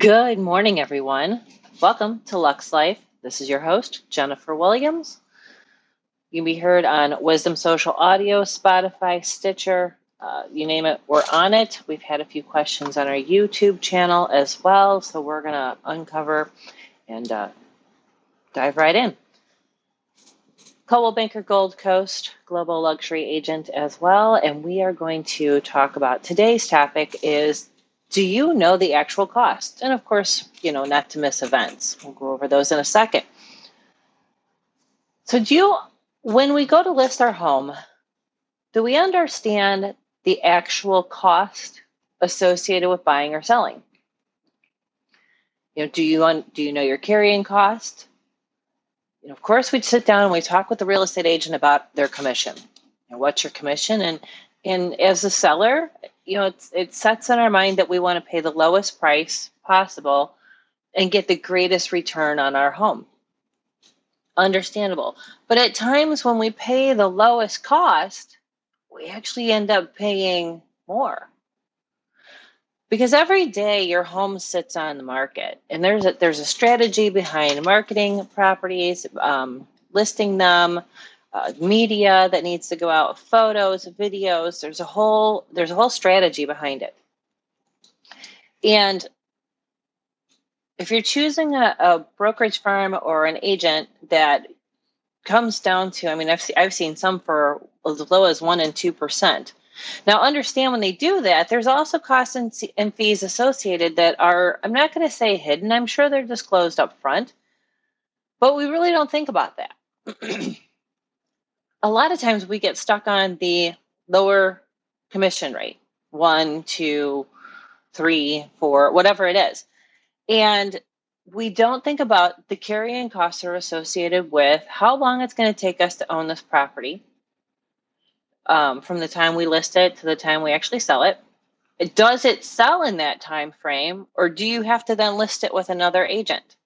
Good morning, everyone. Welcome to Lux Life. This is your host, Jennifer Williams. You can be heard on Wisdom Social Audio, Spotify, Stitcher, uh, you name it, we're on it. We've had a few questions on our YouTube channel as well, so we're going to uncover and uh, dive right in. Coldwell Banker Gold Coast, global luxury agent as well, and we are going to talk about today's topic is do you know the actual cost? And of course, you know, not to miss events. We'll go over those in a second. So, do you, when we go to list our home, do we understand the actual cost associated with buying or selling? You know, do you do you know your carrying cost? You know, of course, we'd sit down and we talk with the real estate agent about their commission. You know, what's your commission? And and as a seller, you know, it's, it sets in our mind that we want to pay the lowest price possible and get the greatest return on our home. Understandable. But at times when we pay the lowest cost, we actually end up paying more. Because every day your home sits on the market, and there's a, there's a strategy behind marketing properties, um, listing them, uh, media that needs to go out, photos, videos. There's a whole there's a whole strategy behind it. And if you're choosing a, a brokerage firm or an agent that comes down to, I mean, I've, I've seen some for as low as one and two percent. Now, understand when they do that, there's also costs and, and fees associated that are, I'm not going to say hidden. I'm sure they're disclosed up front, but we really don't think about that. a lot of times we get stuck on the lower commission rate one, two, three, four, whatever it is. And we don't think about the carrying costs are associated with how long it's going to take us to own this property um, from the time we list it to the time we actually sell it. Does it sell in that time frame, or do you have to then list it with another agent?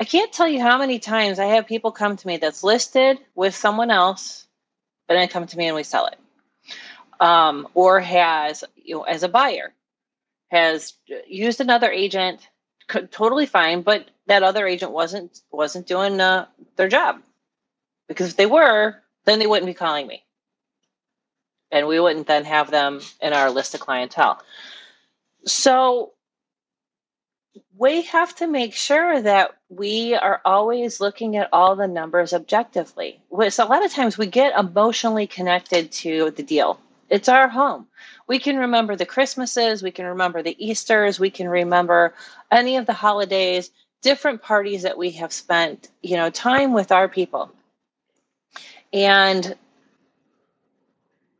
I can't tell you how many times I have people come to me that's listed with someone else, but then come to me and we sell it. Um, or has, you know, as a buyer, has used another agent, totally fine, but that other agent wasn't wasn't doing uh, their job because if they were, then they wouldn't be calling me, and we wouldn't then have them in our list of clientele. So we have to make sure that we are always looking at all the numbers objectively. A lot of times we get emotionally connected to the deal. It's our home. We can remember the Christmases, we can remember the Easters, we can remember any of the holidays, different parties that we have spent, you know, time with our people. And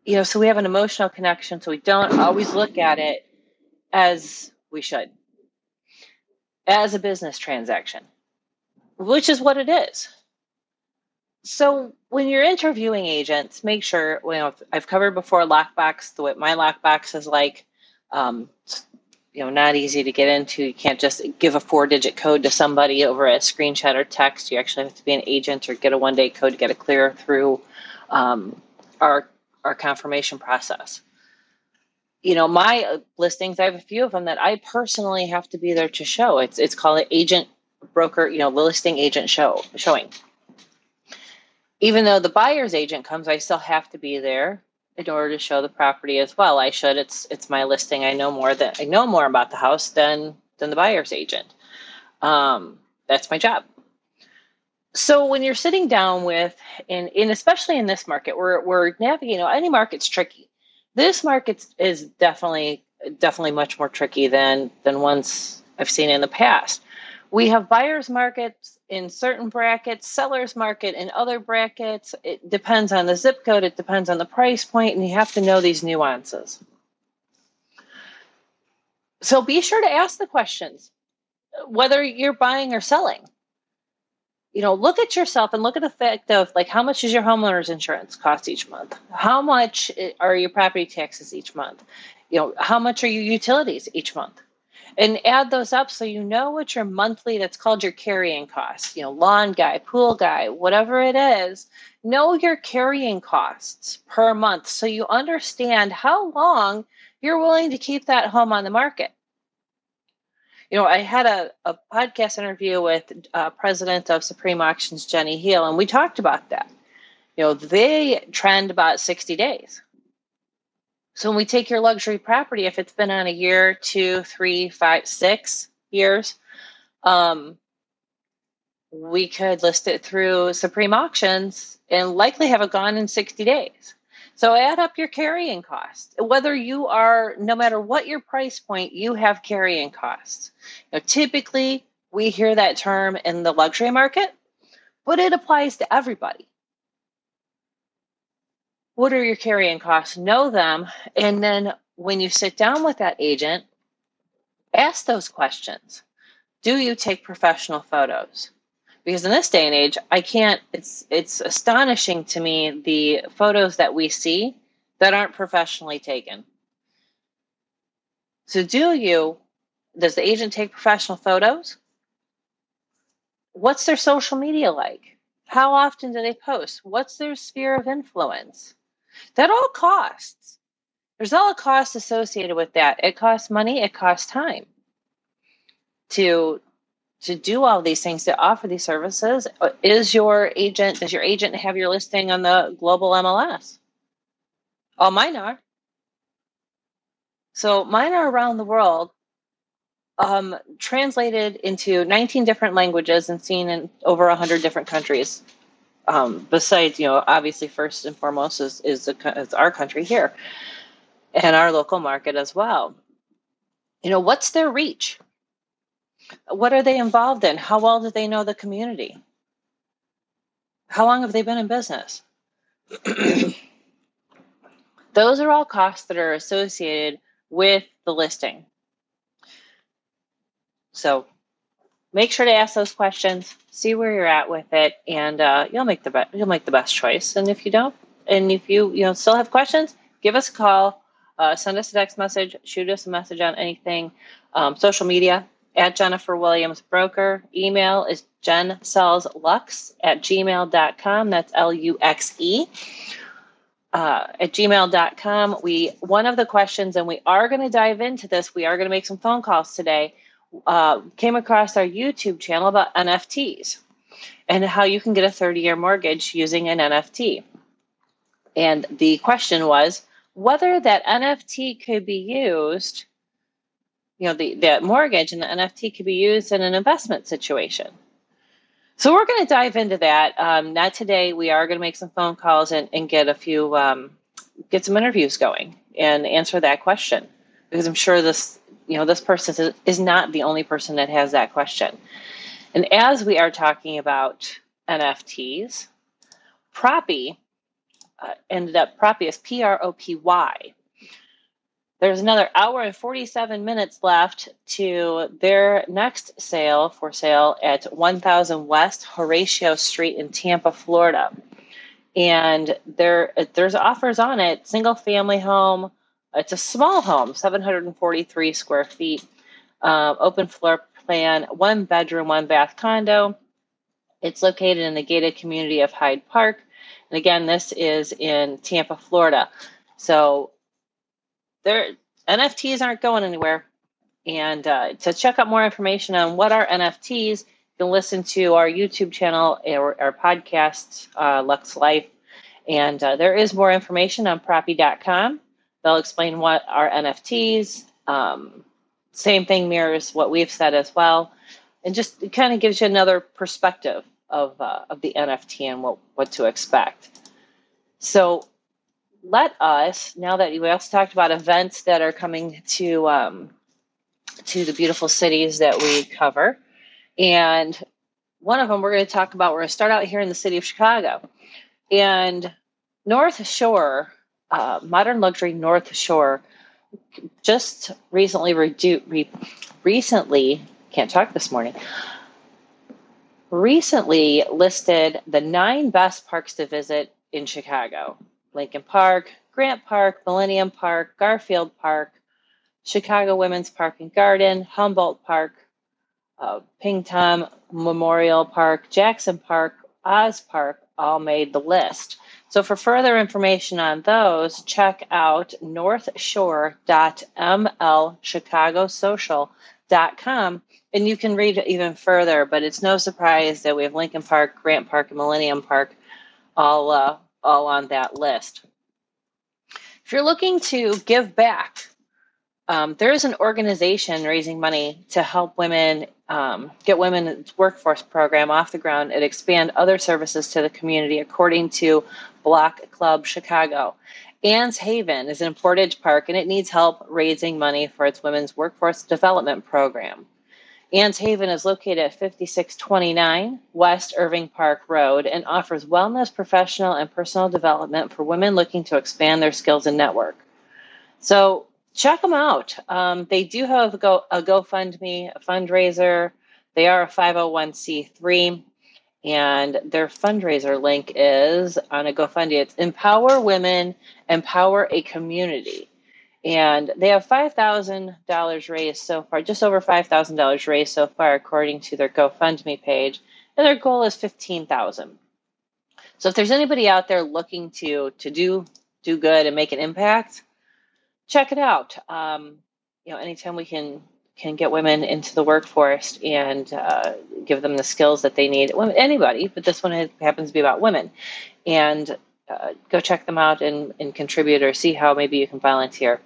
you know, so we have an emotional connection, so we don't always look at it as we should as a business transaction, which is what it is. So when you're interviewing agents, make sure, you know, I've covered before lockbox, the way my lockbox is like, um, you know, not easy to get into. You can't just give a four digit code to somebody over a screenshot or text. You actually have to be an agent or get a one day code to get it clear through um, our, our confirmation process you know my uh, listings i have a few of them that i personally have to be there to show. It's it's called an agent broker you know listing agent show showing. Even though the buyer's agent comes i still have to be there in order to show the property as well. I should it's it's my listing. I know more that i know more about the house than than the buyer's agent. Um, that's my job. So when you're sitting down with and, and especially in this market we're, we're navigating you know, any market's tricky this market is definitely definitely much more tricky than than ones I've seen in the past. We have buyers markets in certain brackets, sellers market in other brackets. It depends on the zip code, it depends on the price point, and you have to know these nuances. So be sure to ask the questions whether you're buying or selling you know, look at yourself and look at the fact of like how much does your homeowner's insurance cost each month? How much are your property taxes each month? You know, how much are your utilities each month? And add those up so you know what your monthly that's called your carrying costs, you know, lawn guy, pool guy, whatever it is, know your carrying costs per month so you understand how long you're willing to keep that home on the market you know, I had a, a podcast interview with uh, president of Supreme Auctions, Jenny Heel, and we talked about that. You know, they trend about 60 days. So when we take your luxury property, if it's been on a year, two, three, five, six years, um, we could list it through Supreme Auctions and likely have it gone in 60 days. So add up your carrying costs. Whether you are, no matter what your price point, you have carrying costs. Now, typically, we hear that term in the luxury market, but it applies to everybody. What are your carrying costs? Know them. And then when you sit down with that agent, ask those questions. Do you take professional photos? Because in this day and age i can't it's it's astonishing to me the photos that we see that aren't professionally taken. So do you does the agent take professional photos? What's their social media like? How often do they post? What's their sphere of influence? That all costs. There's all a cost associated with that. It costs money it costs time to to do all these things to offer these services. Is your agent does your agent have your listing on the global mls all mine are. So mine are around the world um, translated into 19 different languages and seen in over 100 different countries. Um, besides you know obviously first and foremost is, is, the, is our country here and our local market as well. You know what's their reach what are they involved in? How well do they know the community? How long have they been in business? Those are all costs that are associated with the listing. So make sure to ask those questions, see where you're at with it, and uh, you'll make the you'll make the best choice. And if you don't, and if you you know still have questions, give us a call, uh, send us a text message, shoot us a message on anything, um, social media at Jennifer Williams Broker. Email is jensellslux at gmail.com. That's L U X E. Uh, at gmail.com. We one of the questions, and we are going to dive into this. We are going to make some phone calls today. Uh, came across our YouTube channel about NFTs and how you can get a 30 year mortgage using an NFT. And the question was whether that NFT could be used you know the, the mortgage and the nft could be used in an investment situation. So we're going to dive into that. Um, not today. We are going to make some phone calls and, and get a few um, get some interviews going and answer that question. Because i'm sure this you know this person is not the only person that has that question. And as we are talking about nfts propy uh, ended up propy is p-r-o-p-y there's another hour and 47 minutes left to their next sale for sale at 1000 West Horatio Street in Tampa, Florida. And there, there's offers on it. Single family home. It's a small home, 743 square feet, uh, open floor plan, one bedroom, one bath condo. It's located in the gated community of Hyde Park. And again, this is in Tampa, Florida. So there NFTs aren't going anywhere. And uh, to check out more information on what are NFTs, you can listen to our YouTube channel or our podcast, uh, Lux Life. And uh, there is more information on propy.com. They'll explain what are NFTs. Um, same thing mirrors what we've said as well. And just kind of gives you another perspective of, uh, of the NFT and what, what to expect. So let us now that we also talked about events that are coming to um, to the beautiful cities that we cover, and one of them we're going to talk about. We're going to start out here in the city of Chicago, and North Shore, uh, modern luxury North Shore, just recently redu- re- recently can't talk this morning. Recently listed the nine best parks to visit in Chicago. Lincoln Park, Grant Park, Millennium Park, Garfield Park, Chicago Women's Park and Garden, Humboldt Park, uh, Ping Tom Memorial Park, Jackson Park, Oz Park all made the list. So, for further information on those, check out northshore.mlchicagosocial.com and you can read even further. But it's no surprise that we have Lincoln Park, Grant Park, and Millennium Park all, uh, all on that list. If you're looking to give back, um, there is an organization raising money to help women um, get women's workforce program off the ground and expand other services to the community, according to Block Club Chicago. Ann's Haven is in Portage Park and it needs help raising money for its women's workforce development program. Ann's Haven is located at 5629 West Irving Park Road and offers wellness, professional, and personal development for women looking to expand their skills and network. So check them out. Um, they do have a, Go, a GoFundMe, a fundraiser. They are a 501c3, and their fundraiser link is on a GoFundMe. It's Empower Women, Empower a Community. And they have $5,000 raised so far, just over $5,000 raised so far, according to their GoFundMe page. And their goal is 15000 So if there's anybody out there looking to, to do, do good and make an impact, check it out. Um, you know, anytime we can can get women into the workforce and uh, give them the skills that they need. Anybody, but this one happens to be about women. And uh, go check them out and, and contribute or see how maybe you can volunteer.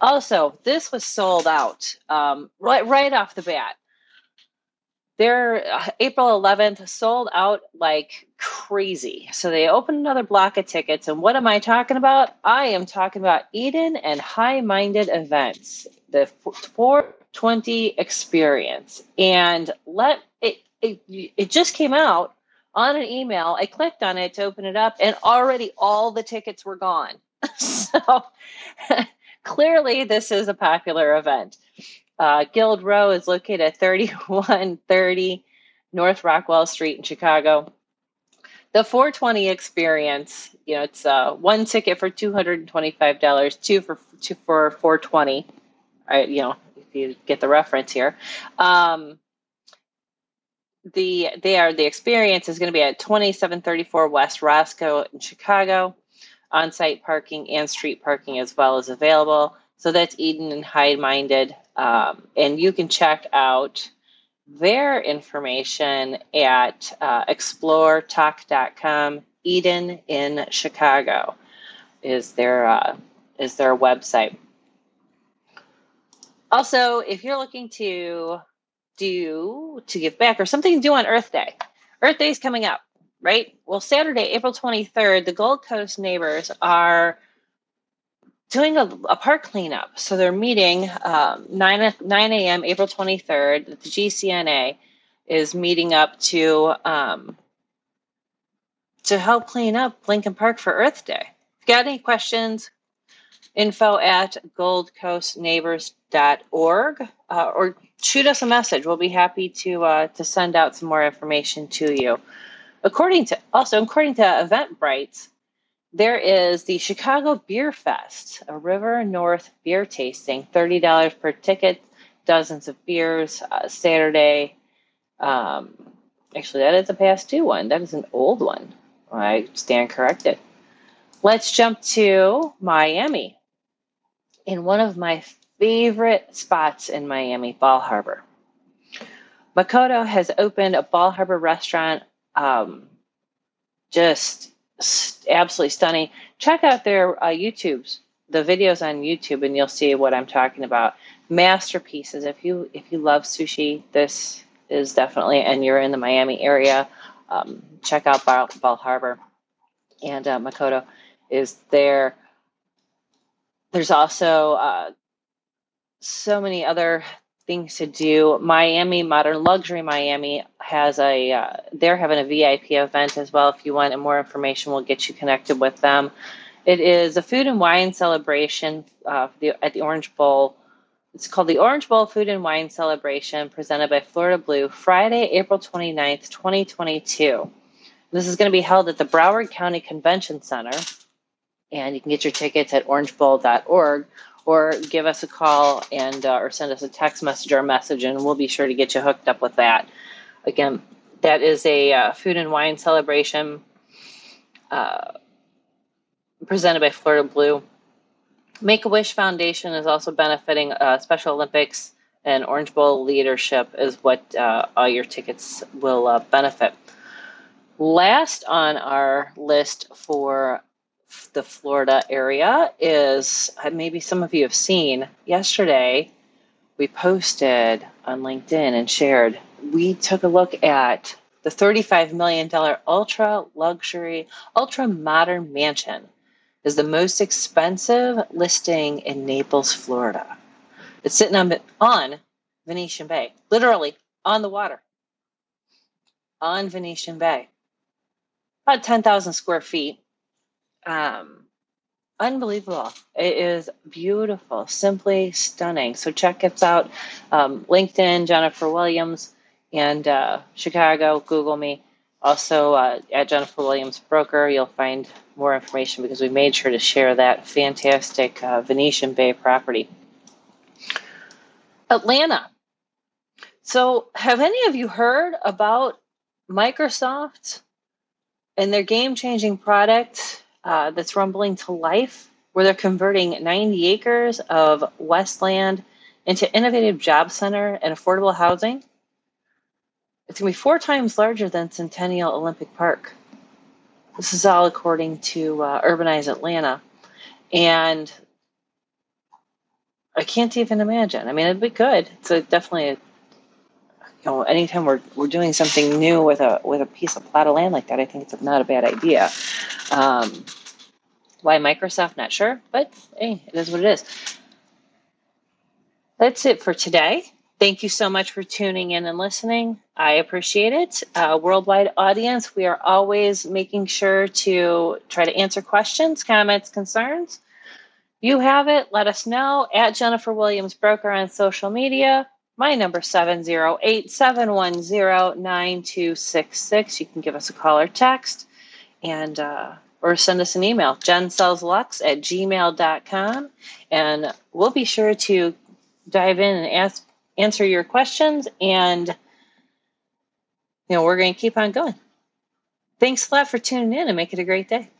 Also, this was sold out um, right right off the bat. Their uh, April 11th sold out like crazy. So they opened another block of tickets. And what am I talking about? I am talking about Eden and High Minded Events, the 420 experience. And let it, it, it just came out on an email. I clicked on it to open it up, and already all the tickets were gone. so clearly, this is a popular event. Uh, Guild Row is located at 3130 North Rockwell Street in Chicago. The 420 experience, you know, it's uh, one ticket for $225, two for two for 420. Right, you know, if you get the reference here. Um, the they are the experience is going to be at 2734 West Roscoe in Chicago. On-site parking and street parking as well is available. So that's Eden and High Minded, um, and you can check out their information at uh, exploretock.com. Eden in Chicago is their uh, is their website. Also, if you're looking to do to give back or something to do on Earth Day. Earth Day is coming up, right? Well, Saturday, April 23rd, the Gold Coast neighbors are doing a, a park cleanup. So they're meeting um, 9, 9 a.m., April 23rd. The GCNA is meeting up to um, to help clean up Lincoln Park for Earth Day. If you got any questions, info at goldcoastneighbors.org uh, or shoot us a message. We'll be happy to uh, to send out some more information to you. According to also according to Eventbrite, there is the Chicago Beer Fest, a River North beer tasting, thirty dollars per ticket, dozens of beers. Uh, Saturday, um, actually, that is a past due one. That is an old one. I stand corrected. Let's jump to Miami. In one of my favorite spots in Miami, Bal Harbour. Makoto has opened a Bal Harbour restaurant. Um, just absolutely stunning. Check out their uh, YouTubes, the videos on YouTube, and you'll see what I'm talking about. Masterpieces. If you if you love sushi, this is definitely, and you're in the Miami area, um, check out Ball, Bal Harbour. And uh, Makoto is there. There's also uh, so many other things to do. Miami Modern Luxury Miami has a uh, they're having a VIP event as well. If you want and more information, we'll get you connected with them. It is a food and wine celebration uh, at the Orange Bowl. It's called the Orange Bowl Food and Wine Celebration presented by Florida Blue, Friday, April 29th, 2022. This is going to be held at the Broward County Convention Center, and you can get your tickets at orangebowl.org or give us a call and uh, or send us a text message or message, and we'll be sure to get you hooked up with that. Again, that is a uh, food and wine celebration. Uh, presented by Florida Blue. Make a Wish Foundation is also benefiting uh, Special Olympics and Orange Bowl leadership is what uh, all your tickets will uh, benefit. Last on our list for the Florida area is uh, maybe some of you have seen yesterday we posted on LinkedIn and shared. We took a look at the $35 million ultra luxury, ultra modern mansion is the most expensive listing in Naples, Florida. It's sitting on, on Venetian Bay, literally on the water, on Venetian Bay. About 10,000 square feet. Um, unbelievable. It is beautiful, simply stunning. So check us out. Um, LinkedIn, Jennifer Williams, and uh, Chicago. Google me. Also uh, at Jennifer Williams Broker, you'll find more information because we made sure to share that fantastic uh, Venetian Bay property. Atlanta. So, have any of you heard about Microsoft and their game changing product uh, that's rumbling to life, where they're converting 90 acres of Westland into innovative job center and affordable housing? It's going to be four times larger than Centennial Olympic Park. This is all according to uh, Urbanize Atlanta. And I can't even imagine. I mean, it'd be good. It's a, definitely, a, you know, anytime we're, we're doing something new with a with a piece of plot of land like that, I think it's not a bad idea. Um, why Microsoft? Not sure, but hey, it is what it is. That's it for today. Thank you so much for tuning in and listening. I appreciate it. Uh, worldwide audience, we are always making sure to try to answer questions, comments, concerns. You have it. Let us know at Jennifer Williams Broker on social media. My number 708-710-9266. You can give us a call or text and uh, or send us an email, jensellslux at gmail.com. And we'll be sure to dive in and ask answer your questions and you know we're going to keep on going thanks a lot for tuning in and make it a great day